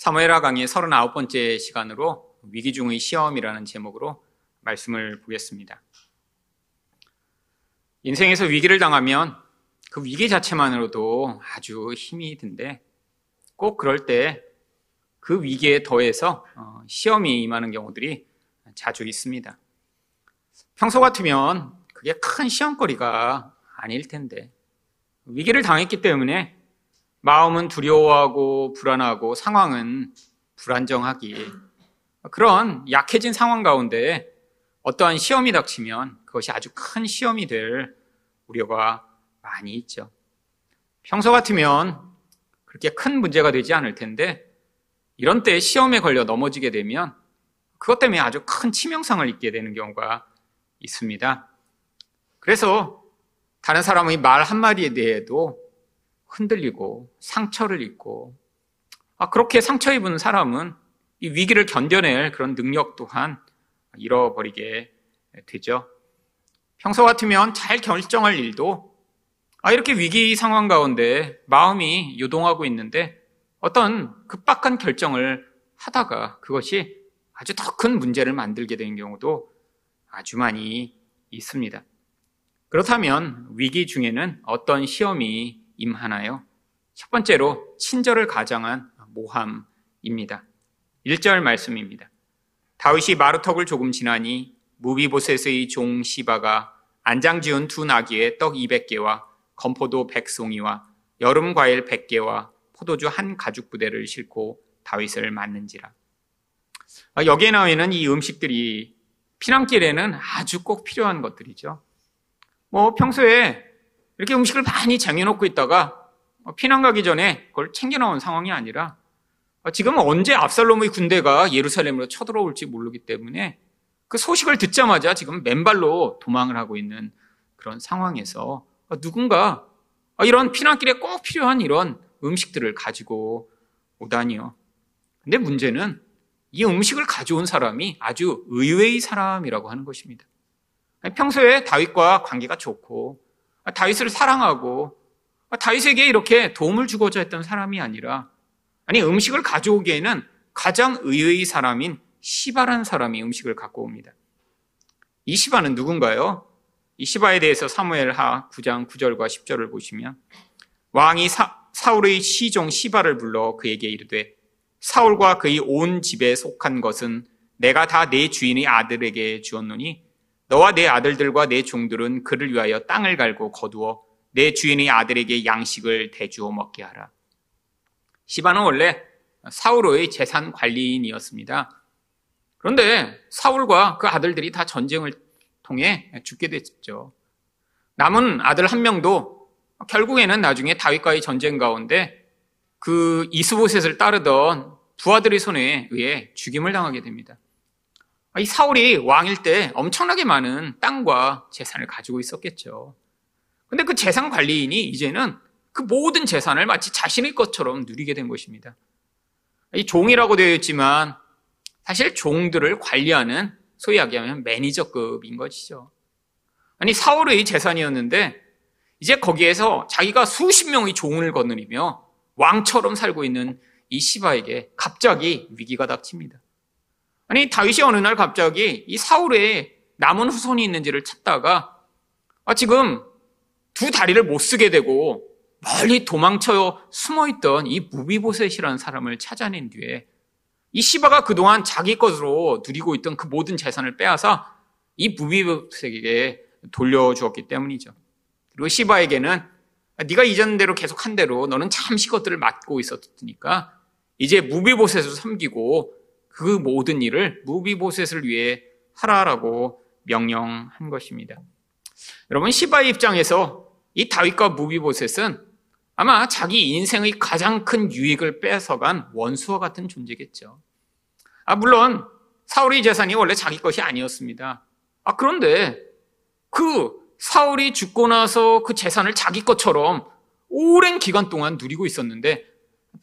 사무엘하 강의 39번째 시간으로 위기 중의 시험이라는 제목으로 말씀을 보겠습니다. 인생에서 위기를 당하면 그 위기 자체만으로도 아주 힘이 든데 꼭 그럴 때 그 위기에 더해서 어, 시험이 임하는 경우들이 자주 있습니다. 평소 같으면 그게 큰 시험거리가 아닐 텐데 위기를 당했기 때문에 마음은 두려워하고 불안하고 상황은 불안정하기 그런 약해진 상황 가운데 어떠한 시험이 닥치면 그것이 아주 큰 시험이 될 우려가 많이 있죠. 평소 같으면 그렇게 큰 문제가 되지 않을 텐데 이런 때 시험에 걸려 넘어지게 되면 그것 때문에 아주 큰 치명상을 입게 되는 경우가 있습니다. 그래서 다른 사람의 말 한마디에 대해도 흔들리고 상처를 입고 아, 그렇게 상처 입은 사람은 이 위기를 견뎌낼 그런 능력 또한 잃어버리게 되죠. 평소 같으면 잘 결정할 일도 아, 이렇게 위기 상황 가운데 마음이 요동하고 있는데 어떤 급박한 결정을 하다가 그것이 아주 더 큰 문제를 만들게 되는 경우도 아주 많이 있습니다. 그렇다면 위기 중에는 어떤 시험이 임하나요? 첫 번째로 친절을 가장한 모함입니다. 1절 말씀입니다. 다윗이 마루턱을 조금 지나니 무비보셋의 종 시바가 안장 지은 두 나귀의 떡 200개와 건포도 100송이와 여름 과일 100개와 포도주 한 가죽 부대를 싣고 다윗을 맞는지라. 아, 여기에 나와 있는 이 음식들이 피난길에는 아주 꼭 필요한 것들이죠. 뭐 평소에 이렇게 음식을 많이 쟁여놓고 있다가 피난 가기 전에 그걸 챙겨나온 상황이 아니라 지금 언제 압살롬의 군대가 예루살렘으로 쳐들어올지 모르기 때문에 그 소식을 듣자마자 지금 맨발로 도망을 하고 있는 그런 상황에서 누군가 이런 피난길에 꼭 필요한 이런 음식들을 가지고 오다니요. 근데 문제는 이 음식을 가져온 사람이 아주 의외의 사람이라고 하는 것입니다. 평소에 다윗과 관계가 좋고 다윗을 사랑하고 다윗에게 이렇게 도움을 주고자 했던 사람이 아니라 아니 음식을 가져오기에는 가장 의외의 사람인 시바란 사람이 음식을 갖고 옵니다. 이 시바는 누군가요? 이 시바에 대해서 사무엘하 9장 9절과 10절을 보시면 왕이 사, 사울의 시종 시바를 불러 그에게 이르되 사울과 그의 온 집에 속한 것은 내가 다 내 주인의 아들에게 주었노니 너와 내 아들들과 내 종들은 그를 위하여 땅을 갈고 거두어 내 주인의 아들에게 양식을 대주어 먹게 하라. 시바는 원래 사울의 재산 관리인이었습니다. 그런데 사울과 그 아들들이 다 전쟁을 통해 죽게 됐죠. 남은 아들 한 명도 결국에는 나중에 다윗과의 전쟁 가운데 그 이스보셋을 따르던 두 아들의 손에 의해 죽임을 당하게 됩니다. 이 사울이 왕일 때 엄청나게 많은 땅과 재산을 가지고 있었겠죠. 근데 그 재산 관리인이 이제는 그 모든 재산을 마치 자신의 것처럼 누리게 된 것입니다. 이 종이라고 되어 있지만 사실 종들을 관리하는 소위 하면 매니저급인 것이죠. 아니 사울의 재산이었는데 이제 거기에서 자기가 수십 명의 종을 거느리며 왕처럼 살고 있는 이 시바에게 갑자기 위기가 닥칩니다. 아니 다윗이 어느 날 갑자기 이 사울의 남은 후손이 있는지를 찾다가 아 지금 두 다리를 못 쓰게 되고 멀리 도망쳐 숨어있던 이 무비보셋이라는 사람을 찾아낸 뒤에 이 시바가 그동안 자기 것으로 누리고 있던 그 모든 재산을 빼앗아 이 무비보셋에게 돌려주었기 때문이죠. 그리고 시바에게는 네가 이전 대로 계속 한 대로 너는 잠시 것들을 맡고 있었으니까 이제 무비보셋을 섬기고 그 모든 일을 무비보셋을 위해 하라라고 명령한 것입니다. 여러분 시바의 입장에서 이 다윗과 무비보셋은 아마 자기 인생의 가장 큰 유익을 뺏어간 원수와 같은 존재겠죠. 아 물론 사울의 재산이 원래 자기 것이 아니었습니다. 아 그런데 그 사울이 죽고 나서 그 재산을 자기 것처럼 오랜 기간 동안 누리고 있었는데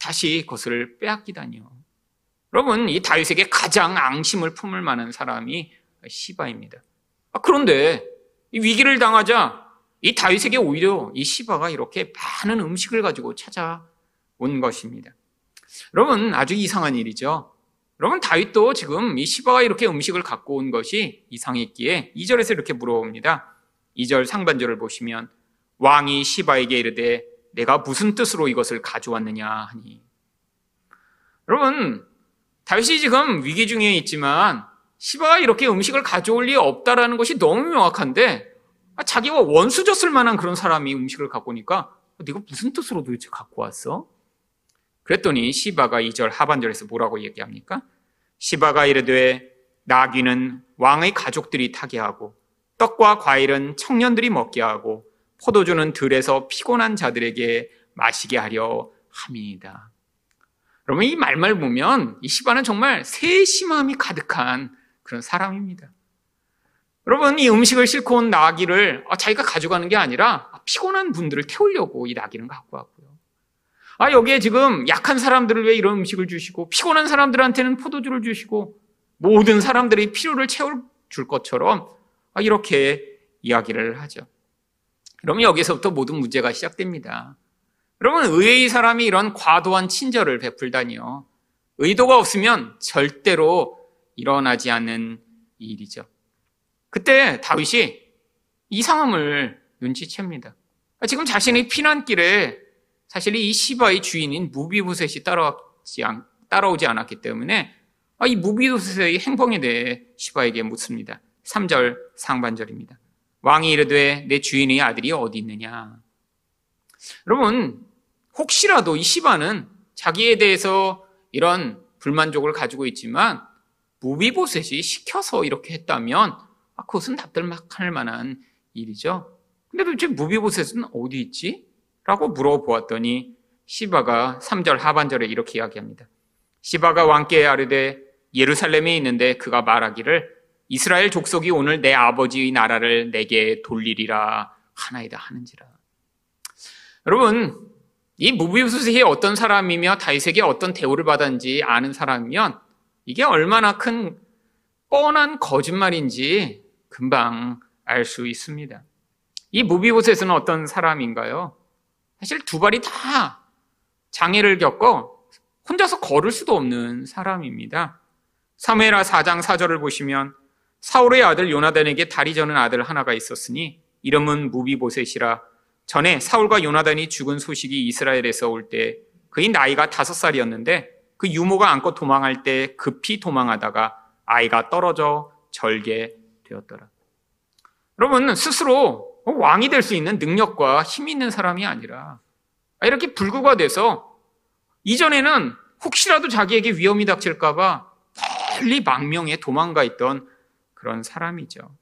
다시 그것을 빼앗기다니요. 여러분, 이 다윗에게 가장 앙심을 품을 만한 사람이 시바입니다. 아, 그런데 이 위기를 당하자 이 다윗에게 오히려 이 시바가 이렇게 많은 음식을 가지고 찾아온 것입니다. 여러분 아주 이상한 일이죠. 여러분 다윗도 지금 이 시바가 이렇게 음식을 갖고 온 것이 이상했기에 2절에서 이렇게 물어봅니다. 2절 상반절을 보시면 왕이 시바에게 이르되 내가 무슨 뜻으로 이것을 가져왔느냐 하니 여러분 다윗이 지금 위기 중에 있지만 시바가 이렇게 음식을 가져올 리 없다라는 것이 너무 명확한데 아, 자기가 원수졌을 만한 그런 사람이 음식을 갖고 오니까 네가 무슨 뜻으로 도대체 갖고 왔어? 그랬더니 시바가 2절 하반절에서 뭐라고 얘기합니까? 시바가 이르되 나귀는 왕의 가족들이 타게 하고 떡과 과일은 청년들이 먹게 하고 포도주는 들에서 피곤한 자들에게 마시게 하려 함이니다. 여러분 이 말만 보면 이 시바는 정말 세심함이 가득한 그런 사람입니다. 여러분 이 음식을 싣고 온 나귀를 아, 자기가 가져가는 게 아니라 피곤한 분들을 태우려고 이 나귀는 갖고 왔고요. 아 여기에 지금 약한 사람들을 왜 이런 음식을 주시고 피곤한 사람들한테는 포도주를 주시고 모든 사람들의 필요를 채울 줄 것처럼 아, 이렇게 이야기를 하죠. 그러면 여기서부터 모든 문제가 시작됩니다. 여러분 의의 사람이 이런 과도한 친절을 베풀다니요. 의도가 없으면 절대로 일어나지 않는 일이죠. 그때 다윗이 이 상황을 눈치챕니다. 지금 자신의 피난길에 사실 이 시바의 주인인 무비보셋이 따라오지, 않, 따라오지 않았기 때문에 아, 이 무비보셋의 행동에 대해 시바에게 묻습니다. 3절 상반절입니다. 왕이 이르되 내 주인의 아들이 어디 있느냐? 여러분 혹시라도 이 시바는 자기에 대해서 이런 불만족을 가지고 있지만 무비보셋이 시켜서 이렇게 했다면 아, 그것은 답들막할 만한 일이죠. 근데 도대체 무비보셋은 어디 있지? 라고 물어보았더니 시바가 3절 하반절에 이렇게 이야기합니다. 시바가 왕께 아르되 예루살렘에 있는데 그가 말하기를 이스라엘 족속이 오늘 내 아버지의 나라를 내게 돌리리라 하나이다 하는지라. 여러분, 이 무비보셋이 어떤 사람이며 다윗에게 어떤 대우를 받았는지 아는 사람이면 이게 얼마나 큰 뻔한 거짓말인지 금방 알 수 있습니다. 이 무비보셋은 어떤 사람인가요? 사실 두 발이 다 장애를 겪어 혼자서 걸을 수도 없는 사람입니다. 사무엘하 4장 4절을 보시면 사울의 아들 요나단에게 다리 저는 아들 하나가 있었으니 이름은 무비보셋이라 전에 사울과 요나단이 죽은 소식이 이스라엘에서 올 때 그의 나이가 다섯 살이었는데 그 유모가 안고 도망할 때 급히 도망하다가 아이가 떨어져 절개 되었더라. 여러분 스스로 왕이 될 수 있는 능력과 힘 있는 사람이 아니라 이렇게 불구가 돼서 이전에는 혹시라도 자기에게 위험이 닥칠까봐 멀리 망명에 도망가 있던 그런 사람이죠.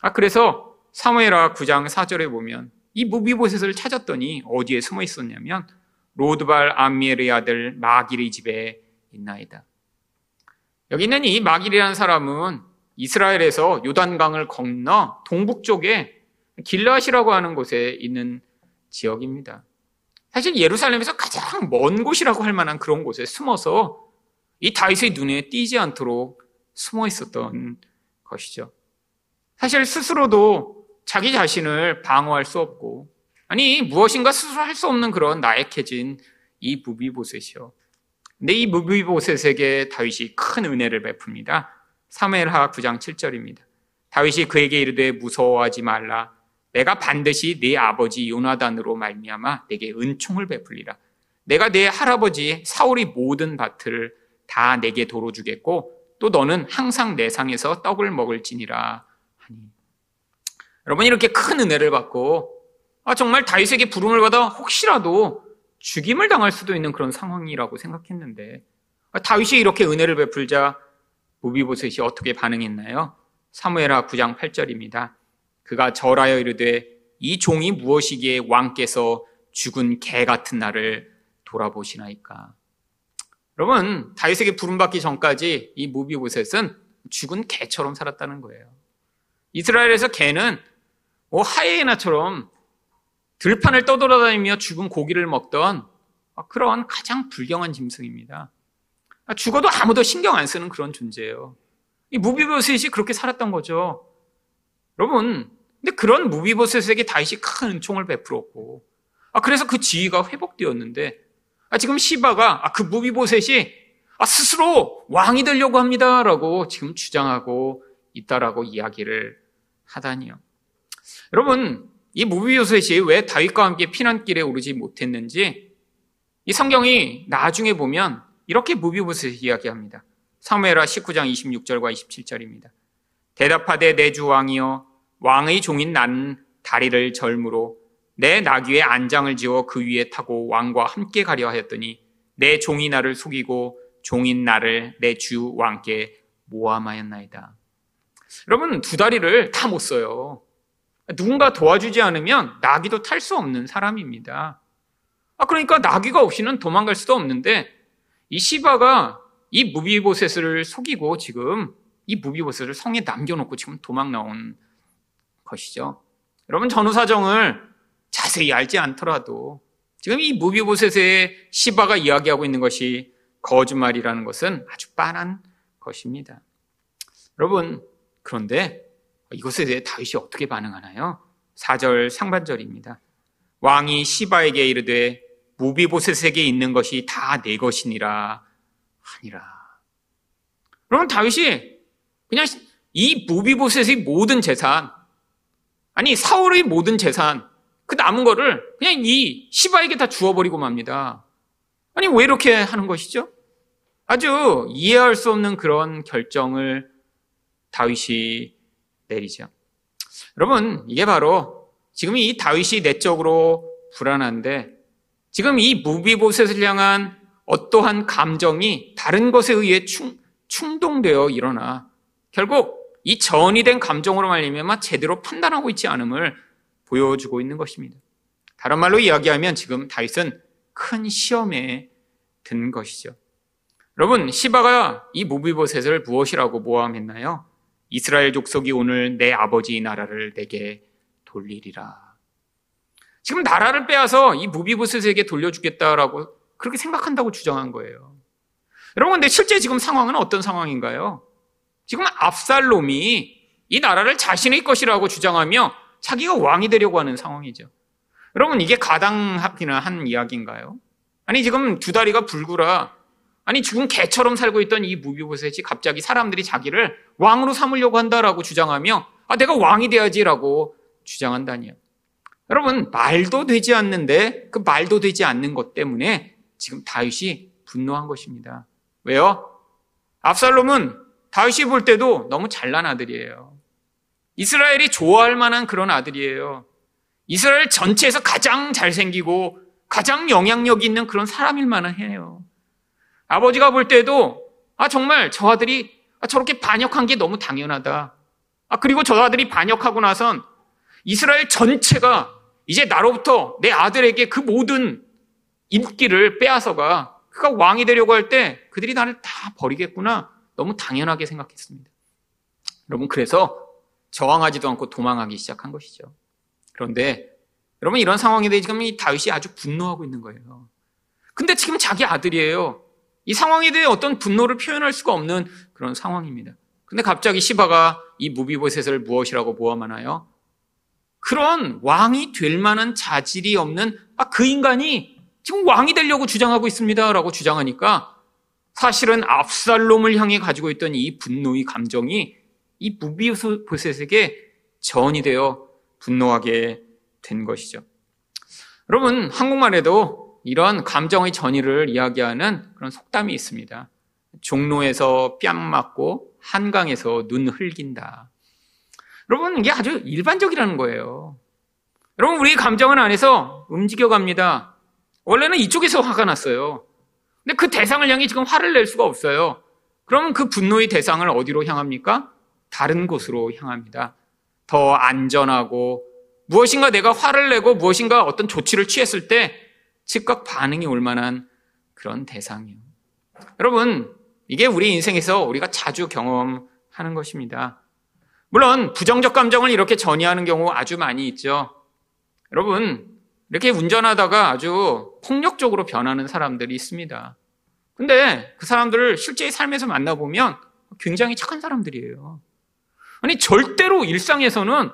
아 그래서 사무엘하 9장 4절에 보면 이 무비보셋을 찾았더니 어디에 숨어 있었냐면 로드발 암미엘의 아들 마길의 집에 있나이다. 여기 있는 이 마길이라는 사람은 이스라엘에서 요단강을 건너 동북쪽에 길라시라고 하는 곳에 있는 지역입니다. 사실 예루살렘에서 가장 먼 곳이라고 할 만한 그런 곳에 숨어서 이 다윗의 눈에 띄지 않도록 숨어 있었던 것이죠. 사실 스스로도 자기 자신을 방어할 수 없고 아니 무엇인가 스스로 할 수 없는 그런 나약해진 이 무비보셋이요. 근데 이 무비보셋에게 다윗이 큰 은혜를 베풉니다. 사무엘하 9장 7절입니다. 다윗이 그에게 이르되 무서워하지 말라. 내가 반드시 네 아버지 요나단으로 말미암아 내게 은총을 베풀리라. 내가 내 할아버지 사울이 모든 밭을 다 내게 도로 주겠고 또 너는 항상 내 상에서 떡을 먹을지니라 여러분 이렇게 큰 은혜를 받고 아, 정말 다윗에게 부름을 받아 혹시라도 죽임을 당할 수도 있는 그런 상황이라고 생각했는데 아, 다윗이 이렇게 은혜를 베풀자 무비보셋이 어떻게 반응했나요? 사무엘하 9장 8절입니다. 그가 절하여 이르되 이 종이 무엇이기에 왕께서 죽은 개 같은 나를 돌아보시나이까. 여러분 다윗에게 부름받기 전까지 이 무비보셋은 죽은 개처럼 살았다는 거예요. 이스라엘에서 개는 뭐 하이에나처럼 들판을 떠돌아다니며 죽은 고기를 먹던 그런 가장 불경한 짐승입니다. 죽어도 아무도 신경 안 쓰는 그런 존재예요. 이 무비보셋이 그렇게 살았던 거죠. 여러분, 근데 그런 무비보셋에게 다윗이 큰 은총을 베풀었고, 아, 그래서 그 지위가 회복되었는데, 아, 지금 시바가 아, 그 무비보셋이 아, 스스로 왕이 되려고 합니다라고 지금 주장하고 있다라고 이야기를 하다니요. 여러분, 이 무비보셋이 왜 다윗과 함께 피난길에 오르지 못했는지 이 성경이 나중에 보면 이렇게 무비보셋 이야기합니다. 사무엘하 19장 26절과 27절입니다. 대답하되 내 주 왕이여 왕의 종인 나는 다리를 절므로 내 나귀의 안장을 지어 그 위에 타고 왕과 함께 가려 하였더니 내 종이 나를 속이고 종인 나를 내 주 왕께 모함하였나이다. 여러분 두 다리를 다 못 써요. 누군가 도와주지 않으면 나귀도 탈 수 없는 사람입니다. 아 그러니까 나귀가 없이는 도망갈 수도 없는데 이 시바가 이 무비보셋을 속이고 지금 이 무비보셋을 성에 남겨놓고 지금 도망 나온 것이죠. 여러분 전후사정을 자세히 알지 않더라도 지금 이 무비보셋의 시바가 이야기하고 있는 것이 거짓말이라는 것은 아주 빤한 것입니다. 여러분 그런데 이것에 대해 다윗이 어떻게 반응하나요? 4절 상반절입니다. 왕이 시바에게 이르되 무비보셋에게 있는 것이 다 내 것이니라 하니라. 그러면 다윗이 그냥 이 무비보셋의 모든 재산, 아니 사울의 모든 재산, 그 남은 거를 그냥 이 시바에게 다 주어버리고 맙니다. 아니 왜 이렇게 하는 것이죠? 아주 이해할 수 없는 그런 결정을 다윗이 내리죠. 여러분 이게 바로 지금 이 다윗이 내적으로 불안한데 지금 이 무비보셋을 향한 어떠한 감정이 다른 것에 의해 충, 충동되어 일어나 결국 이 전이 된 감정으로 말미암아 제대로 판단하고 있지 않음을 보여주고 있는 것입니다. 다른 말로 이야기하면 지금 다윗은 큰 시험에 든 것이죠. 여러분 시바가 이 무비보셋을 무엇이라고 모함했나요? 이스라엘 족속이 오늘 내 아버지 나라를 내게 돌리리라. 지금 나라를 빼앗아 이 무비보셋에게 돌려주겠다라고 그렇게 생각한다고 주장한 거예요. 여러분, 근데 실제 지금 상황은 어떤 상황인가요? 지금 압살롬이 이 나라를 자신의 것이라고 주장하며 자기가 왕이 되려고 하는 상황이죠. 여러분, 이게 가당하기는 한 이야기인가요? 아니, 지금 두 다리가 불구라. 아니, 지금 개처럼 살고 있던 이 무비보셋이 갑자기 사람들이 자기를 왕으로 삼으려고 한다라고 주장하며, 아, 내가 왕이 돼야지라고 주장한다니요. 여러분, 말도 되지 않는데 그 말도 되지 않는 것 때문에 지금 다윗이 분노한 것입니다. 왜요? 압살롬은 다윗이 볼 때도 너무 잘난 아들이에요. 이스라엘이 좋아할 만한 그런 아들이에요. 이스라엘 전체에서 가장 잘생기고 가장 영향력 있는 그런 사람일 만한 해요. 아버지가 볼 때도 아 정말 저 아들이 아, 저렇게 반역한 게 너무 당연하다. 아 그리고 저 아들이 반역하고 나선 이스라엘 전체가 이제 나로부터 내 아들에게 그 모든 인기를 빼앗아가 그가 왕이 되려고 할 때 그들이 나를 다 버리겠구나. 너무 당연하게 생각했습니다. 여러분, 그래서 저항하지도 않고 도망하기 시작한 것이죠. 그런데 여러분, 이런 상황에 대해 지금 이 다윗이 아주 분노하고 있는 거예요. 근데 지금 자기 아들이에요. 이 상황에 대해 어떤 분노를 표현할 수가 없는 그런 상황입니다. 근데 갑자기 시바가 이 무비보셋을 무엇이라고 모함하나요? 그런 왕이 될 만한 자질이 없는 아, 그 인간이 지금 왕이 되려고 주장하고 있습니다. 라고 주장하니까 사실은 압살롬을 향해 가지고 있던 이 분노의 감정이 이 무비보셋에게 전이 되어 분노하게 된 것이죠. 여러분, 한국말에도 이런 감정의 전이를 이야기하는 그런 속담이 있습니다. 종로에서 뺨 맞고 한강에서 눈 흘긴다. 여러분, 이게 아주 일반적이라는 거예요. 여러분, 우리 감정은 안에서 움직여 갑니다. 원래는 이쪽에서 화가 났어요. 근데 그 대상을 향해 지금 화를 낼 수가 없어요. 그러면 그 분노의 대상을 어디로 향합니까? 다른 곳으로 향합니다. 더 안전하고 무엇인가 내가 화를 내고 무엇인가 어떤 조치를 취했을 때 즉각 반응이 올 만한 그런 대상이요. 여러분, 이게 우리 인생에서 우리가 자주 경험하는 것입니다. 물론 부정적 감정을 이렇게 전이하는 경우 아주 많이 있죠. 여러분, 이렇게 운전하다가 아주 폭력적으로 변하는 사람들이 있습니다. 근데 그 사람들을 실제의 삶에서 만나보면 굉장히 착한 사람들이에요. 아니, 절대로 일상에서는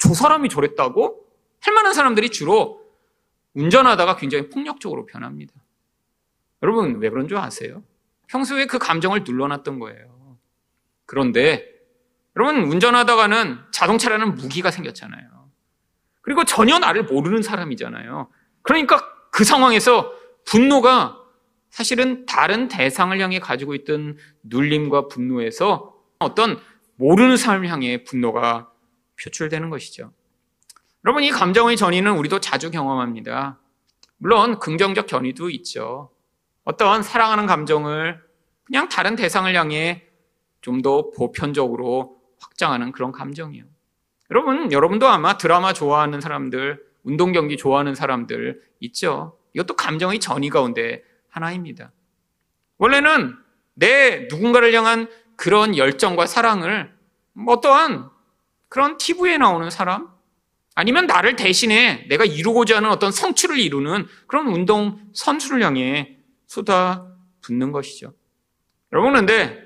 저 사람이 저랬다고? 할 만한 사람들이 주로 운전하다가 굉장히 폭력적으로 변합니다. 여러분, 왜 그런 줄 아세요? 평소에 그 감정을 눌러놨던 거예요. 그런데, 여러분, 운전하다가는 자동차라는 무기가 생겼잖아요. 그리고 전혀 나를 모르는 사람이잖아요. 그러니까 그 상황에서 분노가 사실은 다른 대상을 향해 가지고 있던 눌림과 분노에서 어떤 모르는 사람을 향해 분노가 표출되는 것이죠. 여러분, 이 감정의 전이는 우리도 자주 경험합니다. 물론 긍정적 견이도 있죠. 어떤 사랑하는 감정을 그냥 다른 대상을 향해 좀 더 보편적으로 확장하는 그런 감정이요. 여러분, 여러분도 아마 드라마 좋아하는 사람들, 운동 경기 좋아하는 사람들 있죠. 이것도 감정의 전이 가운데 하나입니다. 원래는 내 누군가를 향한 그런 열정과 사랑을 어떠한 그런 TV에 나오는 사람, 아니면 나를 대신에 내가 이루고자 하는 어떤 성취를 이루는 그런 운동 선수를 향해 쏟아 붓는 것이죠. 여러분, 근데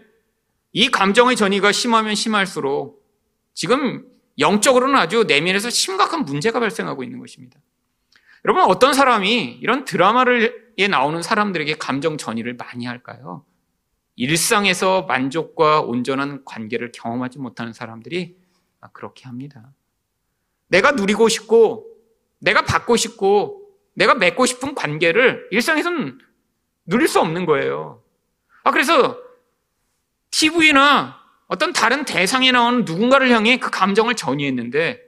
이 감정의 전이가 심하면 심할수록 지금 영적으로는 아주 내면에서 심각한 문제가 발생하고 있는 것입니다. 여러분, 어떤 사람이 이런 드라마에 나오는 사람들에게 감정 전이를 많이 할까요? 일상에서 만족과 온전한 관계를 경험하지 못하는 사람들이 그렇게 합니다. 내가 누리고 싶고, 내가 받고 싶고, 내가 맺고 싶은 관계를 일상에서는 누릴 수 없는 거예요. 아, 그래서 TV나 어떤 다른 대상에 나오는 누군가를 향해 그 감정을 전이했는데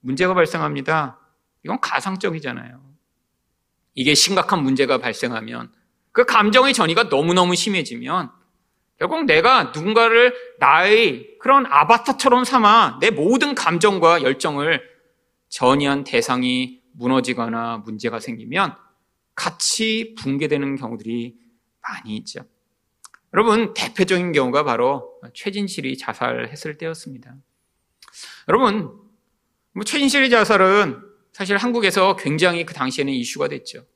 문제가 발생합니다. 이건 가상적이잖아요. 이게 심각한 문제가 발생하면 그 감정의 전이가 너무너무 심해지면 결국 내가 누군가를 나의 그런 아바타처럼 삼아 내 모든 감정과 열정을 전이한 대상이 무너지거나 문제가 생기면 같이 붕괴되는 경우들이 많이 있죠. 여러분, 대표적인 경우가 바로 최진실이 자살했을 때였습니다. 여러분, 뭐 최진실의 자살은 사실 한국에서 굉장히 그 당시에는 이슈가 됐죠.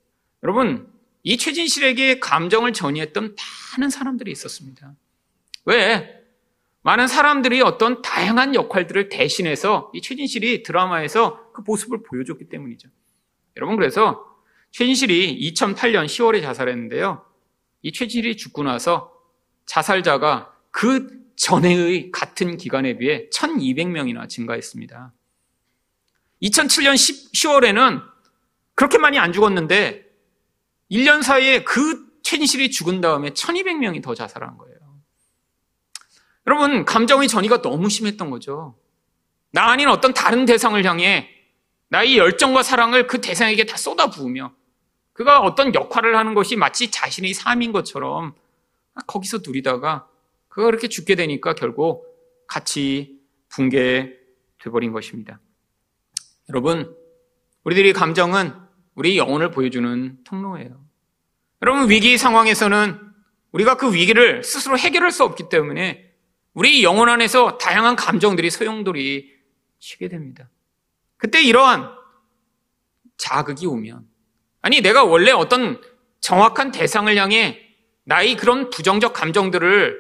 여러분, 이 최진실에게 감정을 전이했던 많은 사람들이 있었습니다. 왜? 많은 사람들이 어떤 다양한 역할들을 대신해서 이 최진실이 드라마에서 그 모습을 보여줬기 때문이죠. 여러분, 그래서 최진실이 2008년 10월에 자살했는데요. 이 최진실이 죽고 나서 자살자가 그 전에의 같은 기간에 비해 1200명이나 증가했습니다. 2007년 10, 10월에는 그렇게 많이 안 죽었는데 1년 사이에 그 최진실이 죽은 다음에 1200명이 더 자살한 거예요. 여러분, 감정의 전이가 너무 심했던 거죠. 나 아닌 어떤 다른 대상을 향해 나의 열정과 사랑을 그 대상에게 다 쏟아부으며 그가 어떤 역할을 하는 것이 마치 자신의 삶인 것처럼 거기서 누리다가 그가 그렇게 죽게 되니까 결국 같이 붕괴돼 버린 것입니다. 여러분, 우리들의 감정은 우리 영혼을 보여주는 통로예요. 여러분, 위기 상황에서는 우리가 그 위기를 스스로 해결할 수 없기 때문에 우리 영혼 안에서 다양한 감정들이 소용돌이 치게 됩니다. 그때 이러한 자극이 오면, 아니, 내가 원래 어떤 정확한 대상을 향해 나의 그런 부정적 감정들을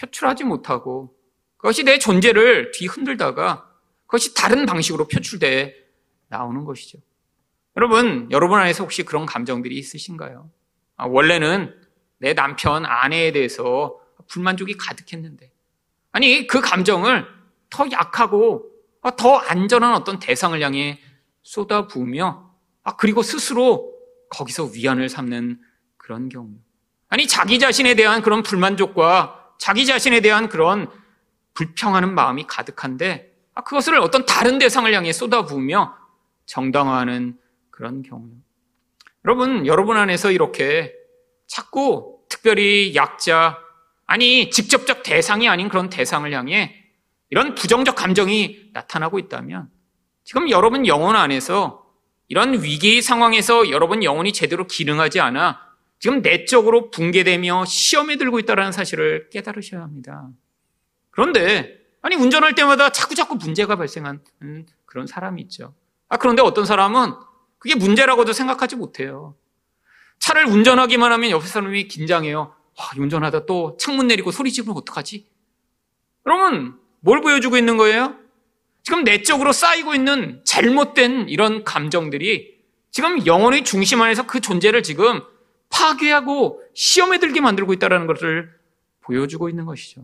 표출하지 못하고 그것이 내 존재를 뒤흔들다가 그것이 다른 방식으로 표출돼 나오는 것이죠. 여러분, 여러분 안에서 혹시 그런 감정들이 있으신가요? 아, 원래는 내 남편, 아내에 대해서 불만족이 가득했는데, 아니, 그 감정을 더 약하고 아, 더 안전한 어떤 대상을 향해 쏟아 부으며, 아, 그리고 스스로 거기서 위안을 삼는 그런 경우. 아니, 자기 자신에 대한 그런 불만족과 자기 자신에 대한 그런 불평하는 마음이 가득한데, 아, 그것을 어떤 다른 대상을 향해 쏟아부으며 정당화하는 그런 경우. 여러분, 여러분 안에서 이렇게 자꾸 특별히 약자, 아니, 직접적 대상이 아닌 그런 대상을 향해 이런 부정적 감정이 나타나고 있다면, 지금 여러분 영혼 안에서 이런 위기 상황에서 여러분 영혼이 제대로 기능하지 않아 지금 내적으로 붕괴되며 시험에 들고 있다는 사실을 깨달으셔야 합니다. 그런데 아니 운전할 때마다 자꾸 자꾸 문제가 발생한 그런 사람이 있죠. 아 그런데 어떤 사람은 그게 문제라고도 생각하지 못해요. 차를 운전하기만 하면 옆에 사람이 긴장해요. 와, 운전하다 또 창문 내리고 소리 지르면 어떡하지? 그러면 뭘 보여주고 있는 거예요? 지금 내적으로 쌓이고 있는 잘못된 이런 감정들이 지금 영혼의 중심 안에서 그 존재를 지금 파괴하고 시험에 들게 만들고 있다는 것을 보여주고 있는 것이죠.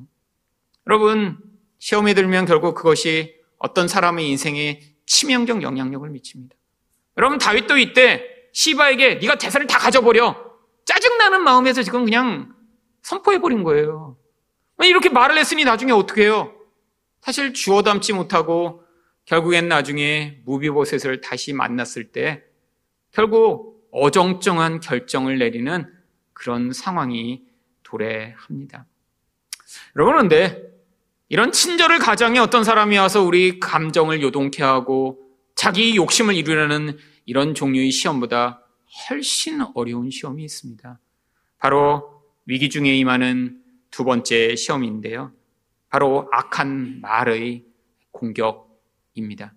여러분, 시험에 들면 결국 그것이 어떤 사람의 인생에 치명적 영향력을 미칩니다. 여러분, 다윗도 이때 시바에게 네가 대사를 다 가져버려. 짜증나는 마음에서 지금 그냥 선포해버린 거예요. 이렇게 말을 했으니 나중에 어떻게 해요? 사실 주워 담지 못하고 결국엔 나중에 무비보셋을 다시 만났을 때 결국 어정쩡한 결정을 내리는 그런 상황이 도래합니다. 여러분, 그런데 이런 친절을 가장에 어떤 사람이 와서 우리 감정을 요동케 하고 자기 욕심을 이루려는 이런 종류의 시험보다 훨씬 어려운 시험이 있습니다. 바로 위기 중에 임하는 두 번째 시험인데요. 바로 악한 말의 공격입니다.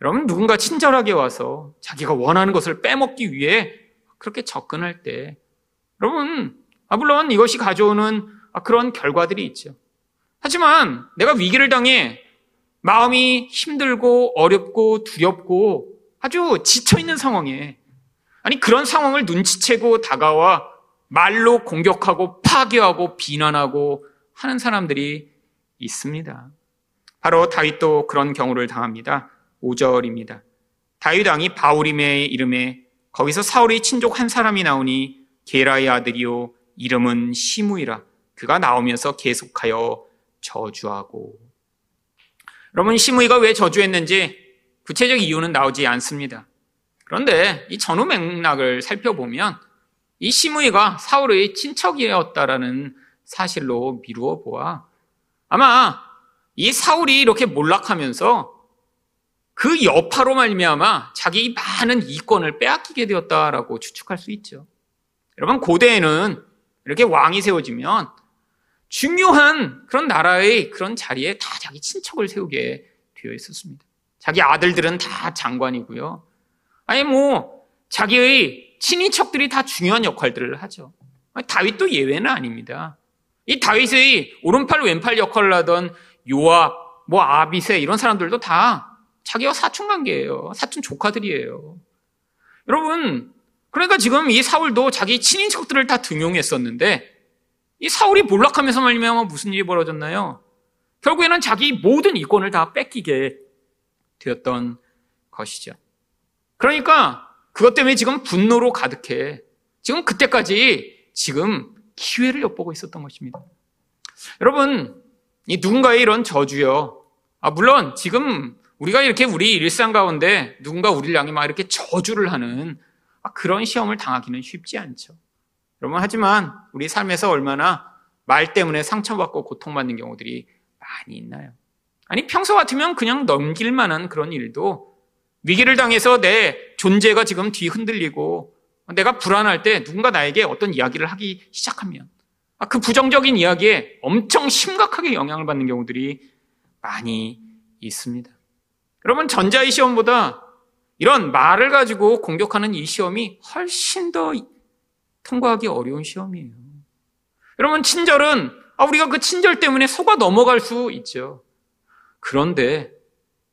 여러분, 누군가 친절하게 와서 자기가 원하는 것을 빼먹기 위해 그렇게 접근할 때, 여러분, 아, 물론 이것이 가져오는 그런 결과들이 있죠. 하지만 내가 위기를 당해 마음이 힘들고 어렵고 두렵고 아주 지쳐있는 상황에 아니 그런 상황을 눈치채고 다가와 말로 공격하고 파괴하고 비난하고 하는 사람들이 있습니다. 바로 다윗도 그런 경우를 당합니다. 5절입니다. 다윗 왕이 바울임의 이름에 거기서 사울의 친족 한 사람이 나오니 게라의 아들이요 이름은 시무이라 그가 나오면서 계속하여 저주하고 여러분 시무이가 왜 저주했는지 구체적 이유는 나오지 않습니다. 그런데 이 전후 맥락을 살펴보면 이 시무이가 사울의 친척이었다라는 사실로 미루어 보아 아마 이 사울이 이렇게 몰락하면서 그 여파로 말미암아 자기 많은 이권을 빼앗기게 되었다라고 추측할 수 있죠. 여러분 고대에는 이렇게 왕이 세워지면 중요한 그런 나라의 그런 자리에 다 자기 친척을 세우게 되어 있었습니다. 자기 아들들은 다 장관이고요. 아니 뭐 자기의 친인척들이 다 중요한 역할들을 하죠. 다윗도 예외는 아닙니다. 이 다윗의 오른팔 왼팔 역할을 하던 요압, 뭐 아비세 이런 사람들도 다 자기와 사촌 관계예요. 사촌 조카들이에요. 여러분, 그러니까 지금 이 사울도 자기 친인척들을 다 등용했었는데 이 사울이 몰락하면서 말미암아 무슨 일이 벌어졌나요? 결국에는 자기 모든 이권을 다 뺏기게 되었던 것이죠. 그러니까 그것 때문에 지금 분노로 가득해. 지금 그때까지 지금 기회를 엿보고 있었던 것입니다. 여러분, 이 누군가의 이런 저주요. 아, 물론 지금 우리가 이렇게 우리 일상 가운데 누군가 우리를 향해 막 이렇게 저주를 하는 아, 그런 시험을 당하기는 쉽지 않죠. 여러분, 하지만 우리 삶에서 얼마나 말 때문에 상처받고 고통받는 경우들이 많이 있나요? 아니, 평소 같으면 그냥 넘길 만한 그런 일도 위기를 당해서 내 존재가 지금 뒤 흔들리고 내가 불안할 때 누군가 나에게 어떤 이야기를 하기 시작하면 아, 그 부정적인 이야기에 엄청 심각하게 영향을 받는 경우들이 많이 있습니다. 여러분, 전자의 시험보다 이런 말을 가지고 공격하는 이 시험이 훨씬 더 통과하기 어려운 시험이에요. 여러분, 친절은, 아, 우리가 그 친절 때문에 속아 넘어갈 수 있죠. 그런데,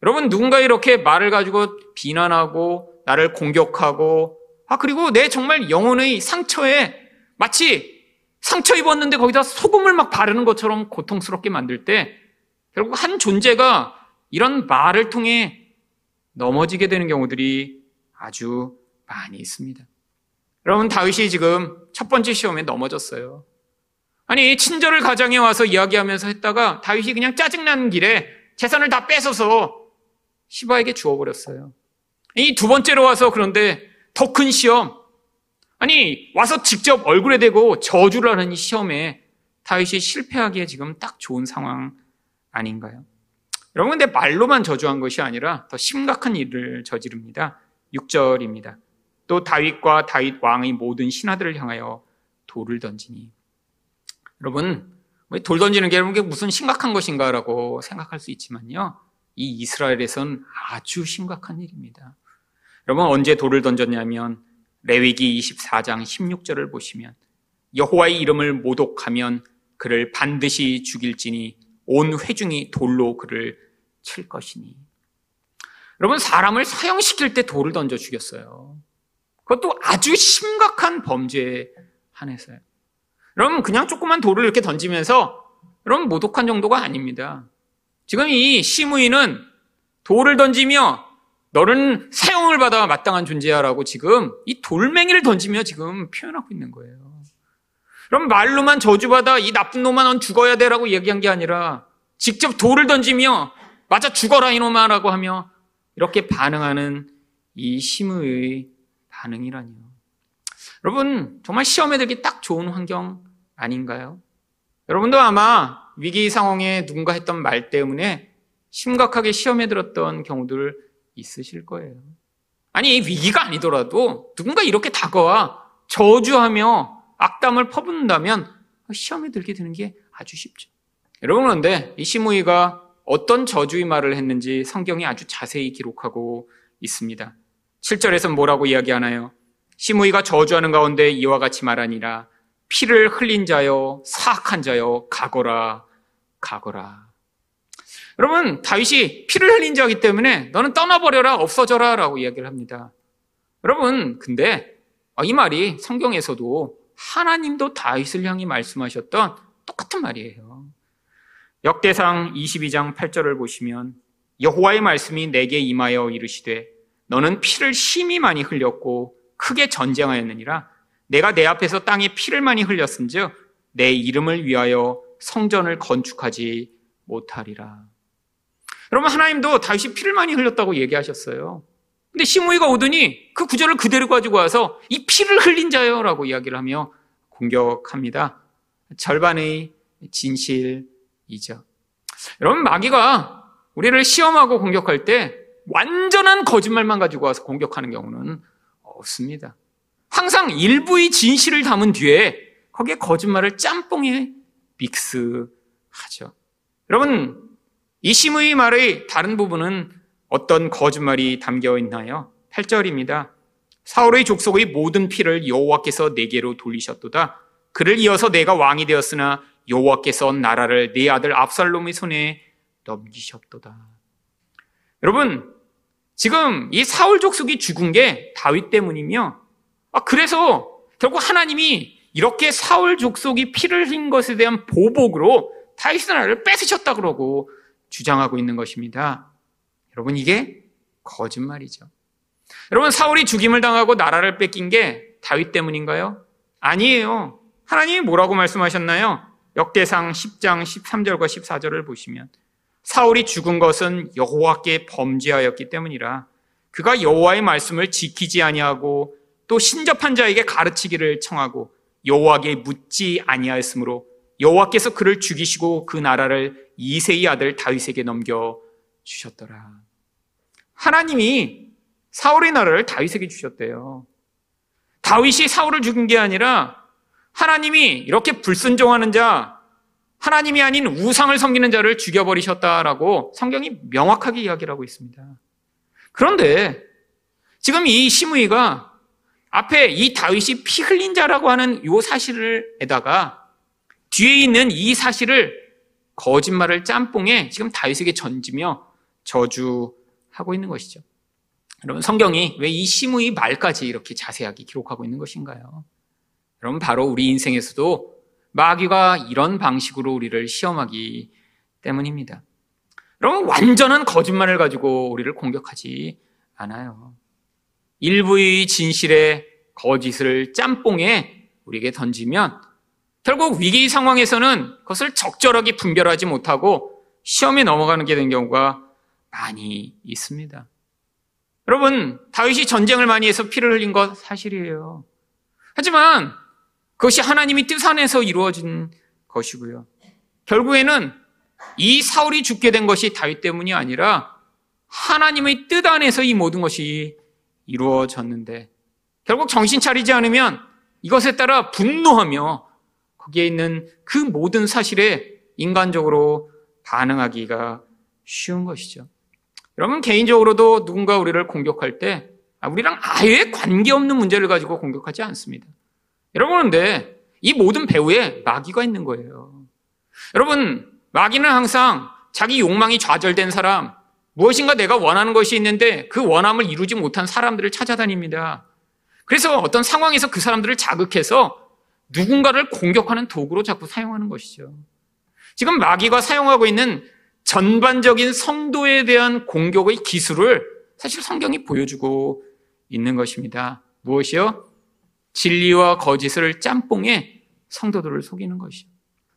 여러분, 누군가 이렇게 말을 가지고 비난하고, 나를 공격하고, 아, 그리고 내 정말 영혼의 상처에 마치 상처 입었는데 거기다 소금을 막 바르는 것처럼 고통스럽게 만들 때, 결국 한 존재가 이런 말을 통해 넘어지게 되는 경우들이 아주 많이 있습니다. 여러분, 다윗이 지금 첫 번째 시험에 넘어졌어요. 아니, 친절을 가정에 와서 이야기하면서 했다가 다윗이 그냥 짜증나는 길에 재산을 다 뺏어서 시바에게 주워버렸어요. 이 두 번째로 와서 그런데 더 큰 시험. 아니, 와서 직접 얼굴에 대고 저주를 하는 이 시험에 다윗이 실패하기에 지금 딱 좋은 상황 아닌가요? 여러분, 근데 말로만 저주한 것이 아니라 더 심각한 일을 저지릅니다. 6절입니다. 또 다윗과 다윗 왕의 모든 신하들을 향하여 돌을 던지니. 여러분, 돌 던지는 게 무슨 심각한 것인가라고 생각할 수 있지만요. 이 이스라엘에선 아주 심각한 일입니다. 여러분, 언제 돌을 던졌냐면, 레위기 24장 16절을 보시면, 여호와의 이름을 모독하면 그를 반드시 죽일지니 온 회중이 돌로 그를 칠 것이니. 여러분, 사람을 사형시킬 때 돌을 던져 죽였어요. 그것도 아주 심각한 범죄에 한해서요. 여러분, 그냥 조그만 돌을 이렇게 던지면서, 여러분, 모독한 정도가 아닙니다. 지금 이 시무인은 돌을 던지며 너는 사용을 받아 마땅한 존재야라고 지금 이 돌멩이를 던지며 지금 표현하고 있는 거예요. 그럼 말로만 저주받아 이 나쁜 놈아 넌 죽어야 돼라고 얘기한 게 아니라 직접 돌을 던지며 맞아 죽어라 이놈아라고 하며 이렇게 반응하는 이 심의 반응이라니요. 여러분 정말 시험에 들기 딱 좋은 환경 아닌가요? 여러분도 아마 위기 상황에 누군가 했던 말 때문에 심각하게 시험에 들었던 경우들 있으실 거예요. 아니 위기가 아니더라도 누군가 이렇게 다가와 저주하며 악담을 퍼붓는다면 시험에 들게 되는 게 아주 쉽죠. 여러분 그런데 이 시므이가 어떤 저주의 말을 했는지 성경이 아주 자세히 기록하고 있습니다. 7절에서 뭐라고 이야기하나요? 시므이가 저주하는 가운데 이와 같이 말하니라 피를 흘린 자여 사악한 자여 가거라 가거라. 여러분 다윗이 피를 흘린 자이기 때문에 너는 떠나버려라 없어져라라고 이야기를 합니다. 여러분 근데 이 말이 성경에서도 하나님도 다윗을 향해 말씀하셨던 똑같은 말이에요. 역대상 22장 8절을 보시면 여호와의 말씀이 내게 임하여 이르시되 너는 피를 심히 많이 흘렸고 크게 전쟁하였느니라 내가 내 앞에서 땅에 피를 많이 흘렸은즉 내 이름을 위하여 성전을 건축하지 못하리라. 여러분 하나님도 다윗이 피를 많이 흘렸다고 얘기하셨어요. 근데 시므이가 오더니 그 구절을 그대로 가지고 와서 이 피를 흘린 자요라고 이야기를 하며 공격합니다. 절반의 진실이죠. 여러분 마귀가 우리를 시험하고 공격할 때 완전한 거짓말만 가지고 와서 공격하는 경우는 없습니다. 항상 일부의 진실을 담은 뒤에 거기에 거짓말을 짬뽕에 믹스하죠. 여러분 이 심의 말의 다른 부분은 어떤 거짓말이 담겨 있나요? 8절입니다. 사울의 족속의 모든 피를 여호와께서 내게로 돌리셨도다. 그를 이어서 내가 왕이 되었으나 여호와께서 나라를 내 아들 압살롬의 손에 넘기셨도다. 여러분, 지금 이 사울 족속이 죽은 게 다윗 때문이며, 아, 그래서 결국 하나님이 이렇게 사울 족속이 피를 흘린 것에 대한 보복으로 다윗 나라를 뺏으셨다 그러고 주장하고 있는 것입니다. 여러분, 이게 거짓말이죠. 여러분, 사울이 죽임을 당하고 나라를 뺏긴 게 다윗 때문인가요? 아니에요. 하나님이 뭐라고 말씀하셨나요? 역대상 10장 13절과 14절을 보시면 사울이 죽은 것은 여호와께 범죄하였기 때문이라 그가 여호와의 말씀을 지키지 아니하고 또 신접한 자에게 가르치기를 청하고 여호와께 묻지 아니하였으므로 여호와께서 그를 죽이시고 그 나라를 이세의 아들 다윗에게 넘겨 주셨더라. 하나님이 사울의 나라를 다윗에게 주셨대요. 다윗이 사울을 죽인 게 아니라 하나님이 이렇게 불순종하는 자, 하나님이 아닌 우상을 섬기는 자를 죽여버리셨다라고 성경이 명확하게 이야기를 하고 있습니다. 그런데 지금 이 시므이가 앞에 이 다윗이 피 흘린 자라고 하는 이 사실에다가 뒤에 있는 이 사실을 거짓말을 짬뽕에 지금 다윗에게 전지며 저주하고 있는 것이죠. 여러분 성경이 왜 이 시므의 말까지 이렇게 자세하게 기록하고 있는 것인가요? 여러분 바로 우리 인생에서도 마귀가 이런 방식으로 우리를 시험하기 때문입니다. 여러분 완전한 거짓말을 가지고 우리를 공격하지 않아요. 일부의 진실의 거짓을 짬뽕에 우리에게 던지면 결국 위기 상황에서는 그것을 적절하게 분별하지 못하고 시험에 넘어가는 게 된 경우가 많이 있습니다. 여러분, 다윗이 전쟁을 많이 해서 피를 흘린 것 사실이에요. 하지만 그것이 하나님이 뜻 안에서 이루어진 것이고요. 결국에는 이 사울이 죽게 된 것이 다윗 때문이 아니라 하나님의 뜻 안에서 이 모든 것이 이루어졌는데 결국 정신 차리지 않으면 이것에 따라 분노하며 거기에 있는 그 모든 사실에 인간적으로 반응하기가 쉬운 것이죠. 여러분 개인적으로도 누군가 우리를 공격할 때 아, 우리랑 아예 관계없는 문제를 가지고 공격하지 않습니다. 여러분, 근데 이 모든 배후에 마귀가 있는 거예요. 여러분, 마귀는 항상 자기 욕망이 좌절된 사람, 무엇인가 내가 원하는 것이 있는데 그 원함을 이루지 못한 사람들을 찾아다닙니다. 그래서 어떤 상황에서 그 사람들을 자극해서 누군가를 공격하는 도구로 자꾸 사용하는 것이죠. 지금 마귀가 사용하고 있는 전반적인 성도에 대한 공격의 기술을 사실 성경이 보여주고 있는 것입니다. 무엇이요? 진리와 거짓을 짬뽕해 성도들을 속이는 것이죠.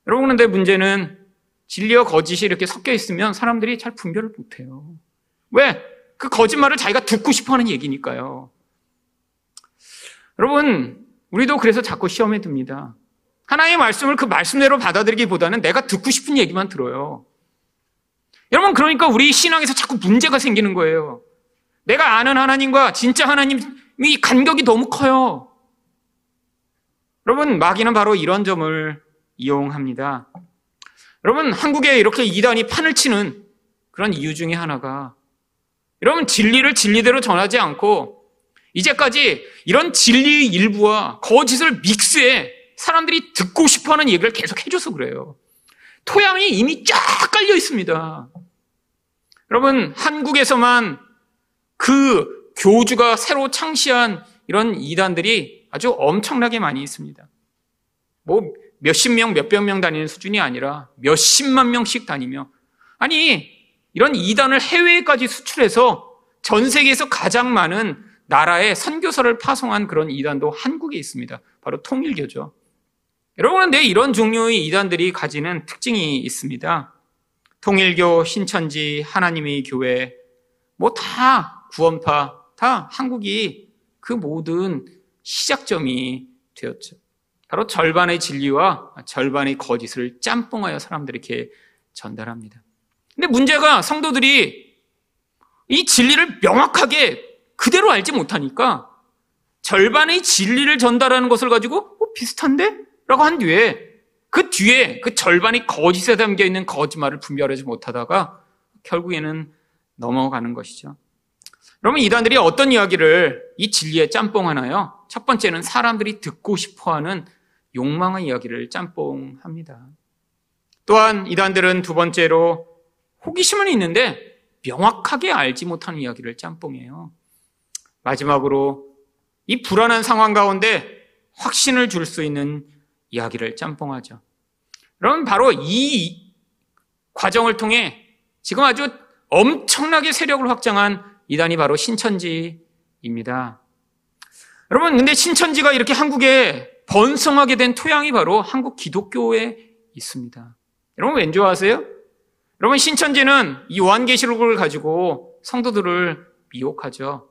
여러분, 그런데 문제는 진리와 거짓이 이렇게 섞여 있으면 사람들이 잘 분별을 못해요. 왜? 그 거짓말을 자기가 듣고 싶어 하는 얘기니까요. 여러분, 우리도 그래서 자꾸 시험에 듭니다. 하나님의 말씀을 그 말씀대로 받아들이기보다는 내가 듣고 싶은 얘기만 들어요. 여러분, 그러니까 우리 신앙에서 자꾸 문제가 생기는 거예요. 내가 아는 하나님과 진짜 하나님이 간격이 너무 커요. 여러분, 마귀는 바로 이런 점을 이용합니다. 여러분, 한국에 이렇게 이단이 판을 치는 그런 이유 중에 하나가 여러분, 진리를 진리대로 전하지 않고 이제까지 이런 진리의 일부와 거짓을 믹스해 사람들이 듣고 싶어 하는 얘기를 계속 해줘서 그래요. 토양이 이미 쫙 깔려 있습니다. 여러분, 한국에서만 그 교주가 새로 창시한 이런 이단들이 아주 엄청나게 많이 있습니다. 뭐 몇십 명, 몇백 명 다니는 수준이 아니라 몇십만 명씩 다니며 아니 이런 이단을 해외까지 수출해서 전 세계에서 가장 많은 나라에 선교사를 파송한 그런 이단도 한국에 있습니다. 바로 통일교죠. 여러분은 내 이런 종류의 이단들이 가지는 특징이 있습니다. 통일교, 신천지, 하나님의 교회, 뭐 다 구원파, 다 한국이 그 모든 시작점이 되었죠. 바로 절반의 진리와 절반의 거짓을 짬뽕하여 사람들에게 전달합니다. 근데 문제가 성도들이 이 진리를 명확하게 그대로 알지 못하니까 절반의 진리를 전달하는 것을 가지고 어, 비슷한데? 라고 한 뒤에 그 뒤에 그 절반이 거짓에 담겨 있는 거짓말을 분별하지 못하다가 결국에는 넘어가는 것이죠. 그러면 이단들이 어떤 이야기를 이 진리에 짬뽕 하나요? 첫 번째는 사람들이 듣고 싶어 하는 욕망의 이야기를 짬뽕합니다. 또한 이단들은 두 번째로 호기심은 있는데 명확하게 알지 못하는 이야기를 짬뽕해요. 마지막으로 이 불안한 상황 가운데 확신을 줄 수 있는 이야기를 짬뽕하죠. 그럼 바로 이 과정을 통해 지금 아주 엄청나게 세력을 확장한 이단이 바로 신천지입니다. 여러분, 근데 신천지가 이렇게 한국에 번성하게 된 토양이 바로 한국 기독교에 있습니다. 여러분 왠지 아세요? 여러분 신천지는 이 요한계시록을 가지고 성도들을 미혹하죠.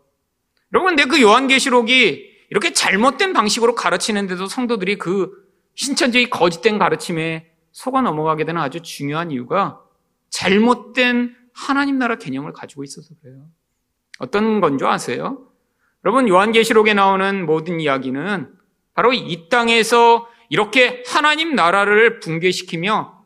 여러분 근데 그 요한계시록이 이렇게 잘못된 방식으로 가르치는데도 성도들이 그 신천지의 거짓된 가르침에 속아 넘어가게 되는 아주 중요한 이유가 잘못된 하나님 나라 개념을 가지고 있어서 그래요. 어떤 건 줄 아세요? 여러분 요한계시록에 나오는 모든 이야기는 바로 이 땅에서 이렇게 하나님 나라를 붕괴시키며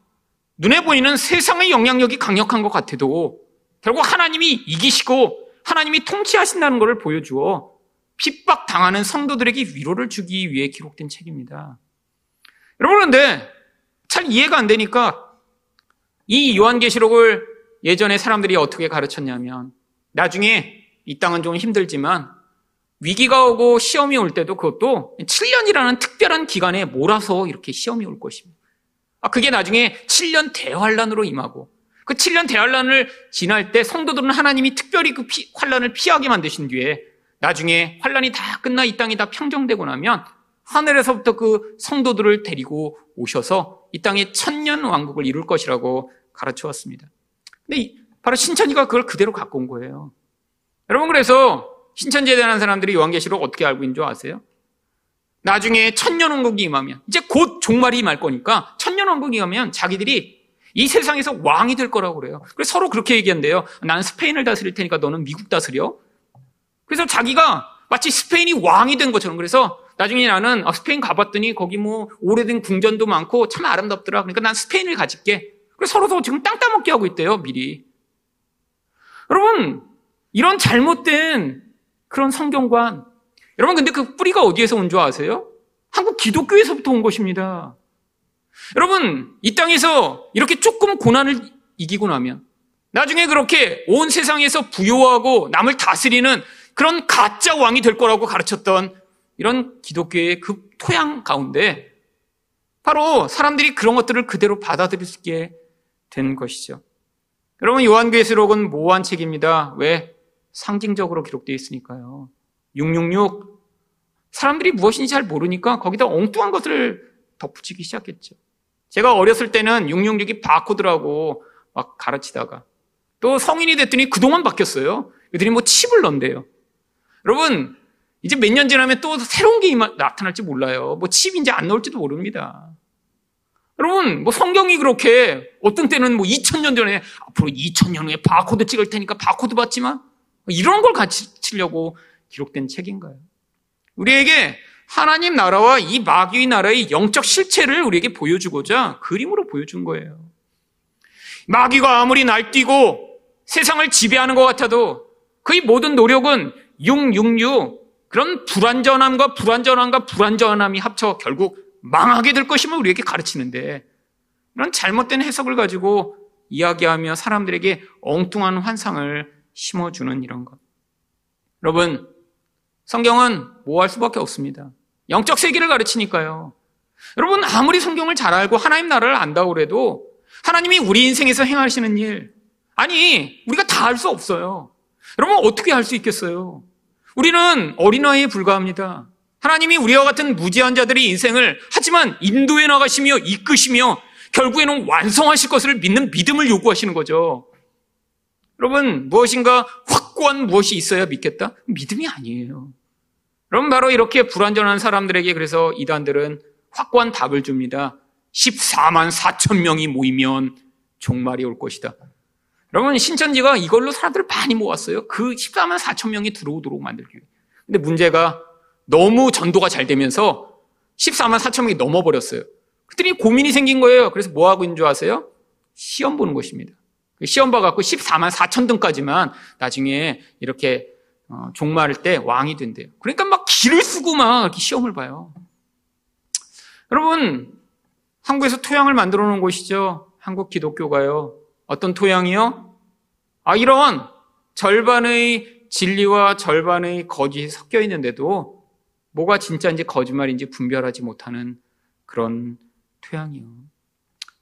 눈에 보이는 세상의 영향력이 강력한 것 같아도 결국 하나님이 이기시고 하나님이 통치하신다는 것을 보여주어 핍박 당하는 성도들에게 위로를 주기 위해 기록된 책입니다. 여러분 그런데 잘 이해가 안 되니까 이 요한계시록을 예전에 사람들이 어떻게 가르쳤냐면 나중에 이 땅은 좀 힘들지만 위기가 오고 시험이 올 때도 그것도 7년이라는 특별한 기간에 몰아서 이렇게 시험이 올 것입니다. 아, 그게 나중에 7년 대환란으로 임하고 그 7년 대환란을 지날 때 성도들은 하나님이 특별히 그 피, 환란을 피하게 만드신 뒤에 나중에 환란이 다 끝나 이 땅이 다 평정되고 나면 하늘에서부터 그 성도들을 데리고 오셔서 이 땅에 천년 왕국을 이룰 것이라고 가르쳐 왔습니다. 근데 바로 신천지가 그걸 그대로 갖고 온 거예요. 여러분 그래서 신천지에 대한 사람들이 요한계시록 어떻게 알고 있는 줄 아세요? 나중에 천년왕국이 임하면 이제 곧 종말이 임할 거니까 천년왕국이 임하면 자기들이 이 세상에서 왕이 될 거라고 그래요. 그래서 서로 그렇게 얘기한대요. 나는 스페인을 다스릴 테니까 너는 미국 다스려. 그래서 자기가 마치 스페인이 왕이 된 것처럼 그래서 나중에 나는 아, 스페인 가봤더니 거기 뭐 오래된 궁전도 많고 참 아름답더라. 그러니까 난 스페인을 가질게. 그래서 서로 지금 땅 따먹게 하고 있대요, 미리. 여러분, 이런 잘못된 그런 성경관. 여러분, 근데 그 뿌리가 어디에서 온 줄 아세요? 한국 기독교에서부터 온 것입니다. 여러분, 이 땅에서 이렇게 조금 고난을 이기고 나면 나중에 그렇게 온 세상에서 부여하고 남을 다스리는 그런 가짜 왕이 될 거라고 가르쳤던 이런 기독교의 그 토양 가운데 바로 사람들이 그런 것들을 그대로 받아들일 수 있게 된 것이죠. 여러분 요한계시록은 모호한 책입니다. 왜? 상징적으로 기록되어 있으니까요. 666 사람들이 무엇인지 잘 모르니까 거기다 엉뚱한 것을 덧붙이기 시작했죠. 제가 어렸을 때는 666이 바코드라고 막 가르치다가 또 성인이 됐더니 그동안 바뀌었어요. 그들이 뭐 칩을 넣는데요. 여러분, 이제 몇 년 지나면 또 새로운 게 나타날지 몰라요. 뭐 이제 안 나올지도 모릅니다. 여러분, 뭐 성경이 그렇게 어떤 때는 뭐 2000년 전에 앞으로 2000년 후에 바코드 찍을 테니까 바코드 받지 마 이런 걸 가르치려고 기록된 책인가요? 우리에게 하나님 나라와 이 마귀의 나라의 영적 실체를 우리에게 보여주고자 그림으로 보여준 거예요. 마귀가 아무리 날뛰고 세상을 지배하는 것 같아도 그의 모든 노력은 666 그런 불완전함과 불완전함과 불완전함이 합쳐 결국 망하게 될 것임을 우리에게 가르치는데 이런 잘못된 해석을 가지고 이야기하며 사람들에게 엉뚱한 환상을 심어주는 이런 것. 여러분, 성경은 뭐 할 수밖에 없습니다. 영적 세계를 가르치니까요. 여러분, 아무리 성경을 잘 알고 하나님 나라를 안다고 그래도 하나님이 우리 인생에서 행하시는 일, 아니, 우리가 다할수 없어요. 여러분, 어떻게 할수 있겠어요? 우리는 어린아이에 불과합니다. 하나님이 우리와 같은 무지한 자들의 인생을 하지만 인도해 나가시며 이끄시며 결국에는 완성하실 것을 믿는 믿음을 요구하시는 거죠. 여러분, 무엇인가 확고한 무엇이 있어야 믿겠다? 믿음이 아니에요. 여러분, 바로 이렇게 불완전한 사람들에게 그래서 이단들은 확고한 답을 줍니다. 14만 4천 명이 모이면 종말이 올 것이다. 여러분, 신천지가 이걸로 사람들을 많이 모았어요. 그 14만 4천 명이 들어오도록 만들기 위해. 근데 문제가 너무 전도가 잘 되면서 14만 4천 명이 넘어버렸어요. 그랬더니 고민이 생긴 거예요. 그래서 뭐 하고 있는 줄 아세요? 시험 보는 것입니다. 그 시험 봐갖고 14만 4천 등까지만 나중에 이렇게 어, 종말을 때 왕이 된대요. 그러니까 막 길을 쓰고 막 이렇게 시험을 봐요. 여러분, 한국에서 토양을 만들어 놓은 곳이죠. 한국 기독교가요. 어떤 토양이요? 아, 이런 절반의 진리와 절반의 거짓이 섞여 있는데도 뭐가 진짜인지 거짓말인지 분별하지 못하는 그런 토양이요.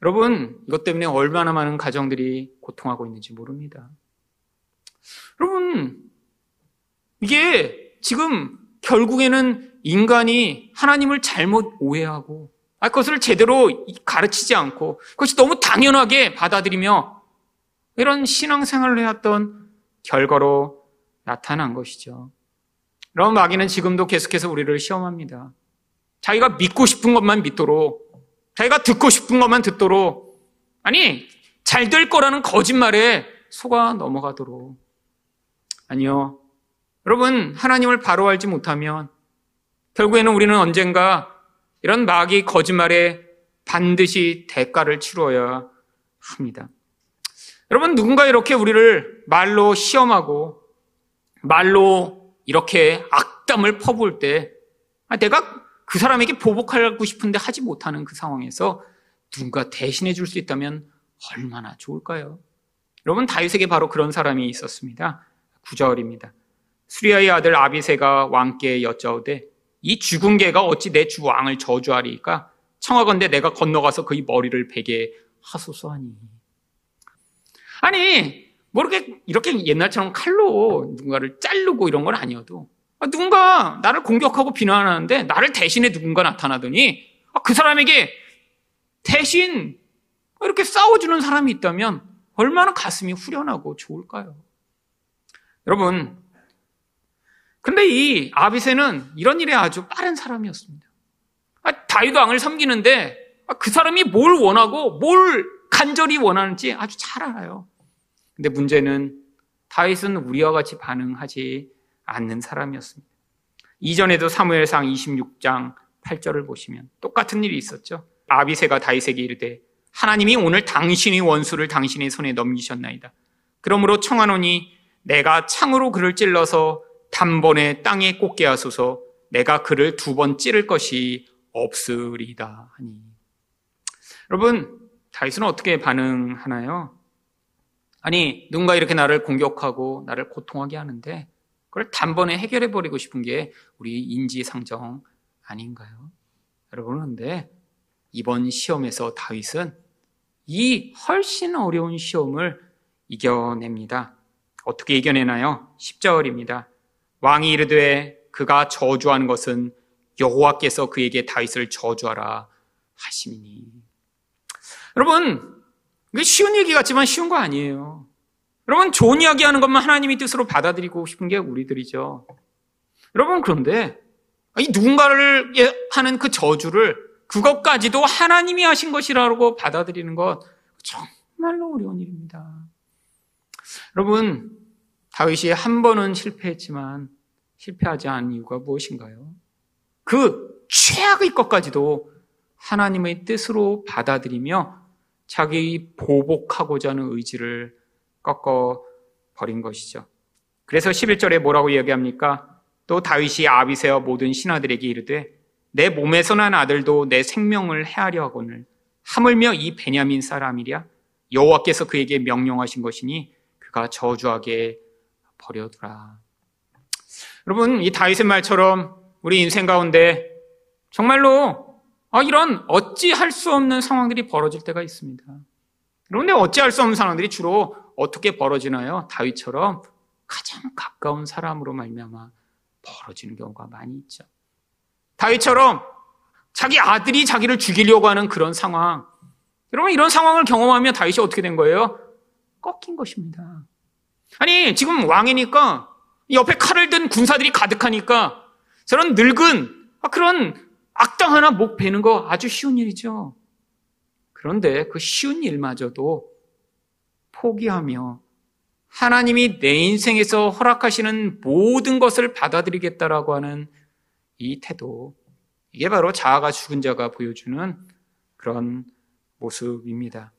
여러분, 이것 때문에 얼마나 많은 가정들이 고통하고 있는지 모릅니다. 여러분, 이게 지금 결국에는 인간이 하나님을 잘못 오해하고 아, 그것을 제대로 가르치지 않고 그것이 너무 당연하게 받아들이며 이런 신앙생활을 해왔던 결과로 나타난 것이죠. 그럼 마귀는 지금도 계속해서 우리를 시험합니다. 자기가 믿고 싶은 것만 믿도록, 자기가 듣고 싶은 것만 듣도록, 아니, 잘 될 거라는 거짓말에 속아 넘어가도록. 아니요. 여러분, 하나님을 바로 알지 못하면 결국에는 우리는 언젠가 이런 마귀 거짓말에 반드시 대가를 치루어야 합니다. 여러분, 누군가 이렇게 우리를 말로 시험하고 말로 이렇게 악담을 퍼부을 때 아, 내가 그 사람에게 보복하고 싶은데 하지 못하는 그 상황에서 누군가 대신해 줄 수 있다면 얼마나 좋을까요? 여러분 다윗에게 바로 그런 사람이 있었습니다. 구절입니다. 수리아의 아들 아비세가 왕께 여짜오되 이 죽은 개가 어찌 내 주 왕을 저주하리까 청하건대 내가 건너가서 그의 머리를 베게 하소서 하니 아니 뭐 이렇게, 이렇게 옛날처럼 칼로 누군가를 자르고 이런 건 아니어도 아, 누군가 나를 공격하고 비난하는데 나를 대신에 누군가 나타나더니 아, 그 사람에게 대신 이렇게 싸워주는 사람이 있다면 얼마나 가슴이 후련하고 좋을까요? 여러분, 근데 이 아비세는 이런 일에 아주 빠른 사람이었습니다. 아, 다윗 왕을 섬기는데 그 사람이 뭘 원하고 뭘 간절히 원하는지 아주 잘 알아요. 근데 문제는 다윗은 우리와 같이 반응하지 않는 사람이었습니다. 이전에도 사무엘상 26장 8절을 보시면 똑같은 일이 있었죠. 아비세가 다윗에게 이르되 하나님이 오늘 당신의 원수를 당신의 손에 넘기셨나이다. 그러므로 청하노니 내가 창으로 그를 찔러서 단번에 땅에 꽂게 하소서 내가 그를 두 번 찌를 것이 없으리다 하니. 여러분, 다윗은 어떻게 반응하나요? 아니, 누군가 이렇게 나를 공격하고 나를 고통하게 하는데 그걸 단번에 해결해 버리고 싶은 게 우리 인지상정 아닌가요? 여러분 그런데 이번 시험에서 다윗은 이 훨씬 어려운 시험을 이겨냅니다. 어떻게 이겨내나요? 10절입니다. 왕이 이르되 그가 저주하는 것은 여호와께서 그에게 다윗을 저주하라 하시니. 여러분, 쉬운 얘기 같지만 쉬운 거 아니에요. 여러분, 좋은 이야기 하는 것만 하나님이 뜻으로 받아들이고 싶은 게 우리들이죠. 여러분, 그런데 이 누군가를 하는 그 저주를 그것까지도 하나님이 하신 것이라고 받아들이는 것 정말로 어려운 일입니다. 여러분, 다윗이 한 번은 실패했지만 실패하지 않은 이유가 무엇인가요? 그 최악의 것까지도 하나님의 뜻으로 받아들이며 자기 보복하고자 하는 의지를 꺾어 버린 것이죠. 그래서 11절에 뭐라고 이야기합니까? 또 다윗이 아비세와 모든 신하들에게 이르되 내 몸에서 난 아들도 내 생명을 해하려 하거늘 하물며 이 베냐민 사람이랴 여호와께서 그에게 명령하신 것이니 그가 저주하게 버려두라. 여러분 이 다윗의 말처럼 우리 인생 가운데 정말로 아, 이런 어찌할 수 없는 상황들이 벌어질 때가 있습니다. 그런데 어찌할 수 없는 상황들이 주로 어떻게 벌어지나요? 다윗처럼 가장 가까운 사람으로 말미암아 벌어지는 경우가 많이 있죠. 다윗처럼 자기 아들이 자기를 죽이려고 하는 그런 상황. 여러분 이런 상황을 경험하며 다윗이 어떻게 된 거예요? 꺾인 것입니다. 아니 지금 왕이니까 옆에 칼을 든 군사들이 가득하니까 저런 늙은 아, 그런 악당 하나 목 베는 거 아주 쉬운 일이죠. 그런데 그 쉬운 일마저도 포기하며 하나님이 내 인생에서 허락하시는 모든 것을 받아들이겠다라고 하는 이 태도, 이게 바로 자아가 죽은 자가 보여주는 그런 모습입니다.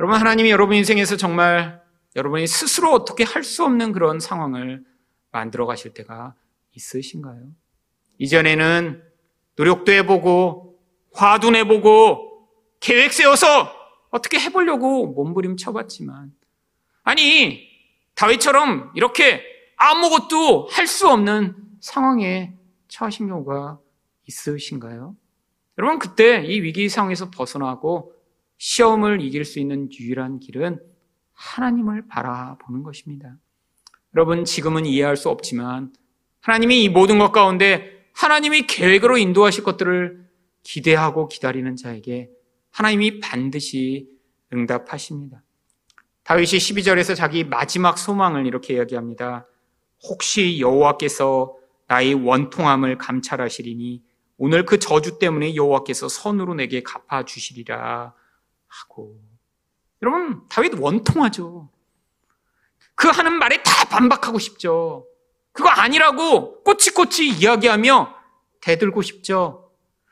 여러분, 하나님이 여러분 인생에서 정말 여러분이 스스로 어떻게 할 수 없는 그런 상황을 만들어 가실 때가 있으신가요? 이전에는 노력도 해보고, 화도 내보고, 계획 세워서 어떻게 해보려고 몸부림 쳐봤지만, 아니, 다윗처럼 이렇게 아무것도 할 수 없는 상황에 처하신 경우가 있으신가요? 여러분, 그때 이 위기 상황에서 벗어나고 시험을 이길 수 있는 유일한 길은 하나님을 바라보는 것입니다. 여러분, 지금은 이해할 수 없지만 하나님이 이 모든 것 가운데 하나님이 계획으로 인도하실 것들을 기대하고 기다리는 자에게 하나님이 반드시 응답하십니다. 다윗이 12절에서 자기 마지막 소망을 이렇게 이야기합니다. 혹시 여호와께서 나의 원통함을 감찰하시리니 오늘 그 저주 때문에 여호와께서 선으로 내게 갚아 주시리라 하고 여러분 다윗 원통하죠. 그 하는 말에 다 반박하고 싶죠. 그거 아니라고 꼬치꼬치 이야기하며 대들고 싶죠.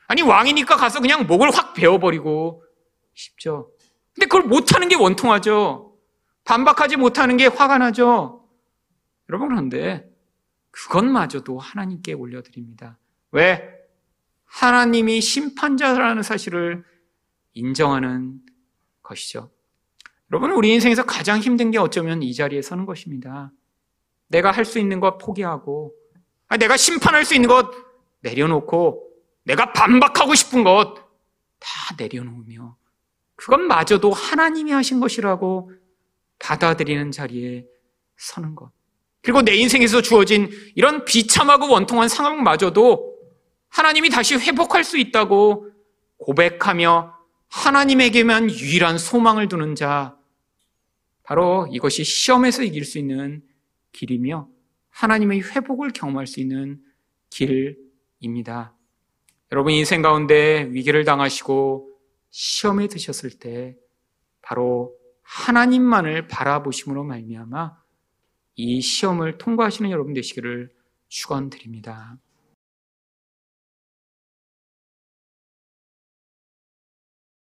아니 왕이니까 가서 그냥 목을 확 베어버리고 싶죠. 근데 그걸 못하는 게 원통하죠. 반박하지 못하는 게 화가 나죠. 여러분 그런데 그것마저도 하나님께 올려드립니다. 왜? 하나님이 심판자라는 사실을 인정하는 것이죠. 여러분, 우리 인생에서 가장 힘든 게 어쩌면 이 자리에 서는 것입니다. 내가 할 수 있는 것 포기하고, 내가 심판할 수 있는 것 내려놓고, 내가 반박하고 싶은 것 다 내려놓으며, 그것마저도 하나님이 하신 것이라고 받아들이는 자리에 서는 것. 그리고 내 인생에서 주어진 이런 비참하고 원통한 상황마저도 하나님이 다시 회복할 수 있다고 고백하며 하나님에게만 유일한 소망을 두는 자, 바로 이것이 시험에서 이길 수 있는 길이며 하나님의 회복을 경험할 수 있는 길입니다. 여러분 인생 가운데 위기를 당하시고 시험에 드셨을 때 바로 하나님만을 바라보심으로 말미암아 이 시험을 통과하시는 여러분 되시기를 축원드립니다.